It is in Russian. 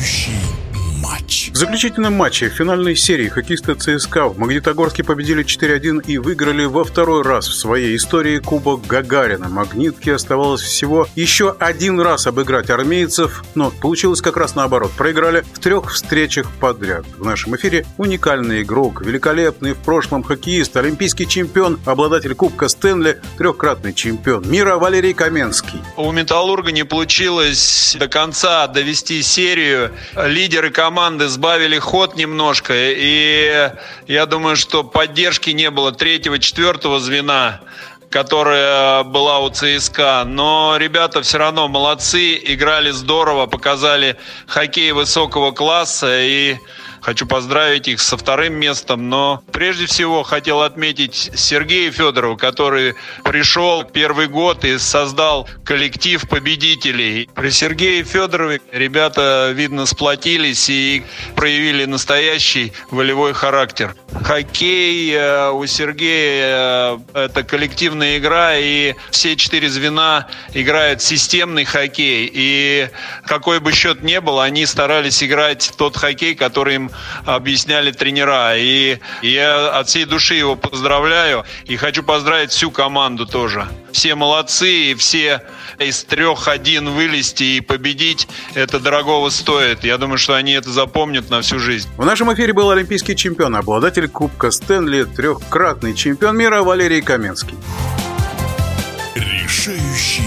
Buchy. Заключительном матче финальной серии хоккеисты ЦСКА в Магнитогорске победили 4-1 и выиграли во второй раз в своей истории Кубок Гагарина. Магнитке оставалось всего еще один раз обыграть армейцев, но получилось как раз наоборот. Проиграли в трех встречах подряд. В нашем эфире уникальный игрок, великолепный в прошлом хоккеист, олимпийский чемпион, обладатель Кубка Стэнли, трехкратный чемпион мира Валерий Каменский. У «Металлурга» не получилось до конца довести серию. Лидеры команды сбавили ход немножко, и я думаю, что поддержки не было третьего, четвертого звена которая была у ЦСКА. Но ребята все равно молодцы, играли здорово, показали хоккей высокого класса. И Хочу поздравить их со вторым местом, но прежде всего хотел отметить Сергея Федорова, который пришел первый год и создал коллектив победителей. При Сергее Федорове ребята, видно, сплотились и проявили настоящий волевой характер. Хоккей э, у Сергея э, это коллективная игра, и все четыре звена играют системный хоккей. И какой бы счет ни был, они старались играть тот хоккей, который им объясняли тренера. И я от всей души его поздравляю и хочу поздравить всю команду тоже. Все молодцы, и все из трех один вылезти и победить, это дорогого стоит. Я думаю, что они это запомнят на всю жизнь. В нашем эфире был олимпийский чемпион, обладатель Кубка Стэнли, трехкратный чемпион мира Валерий Каменский. Решающий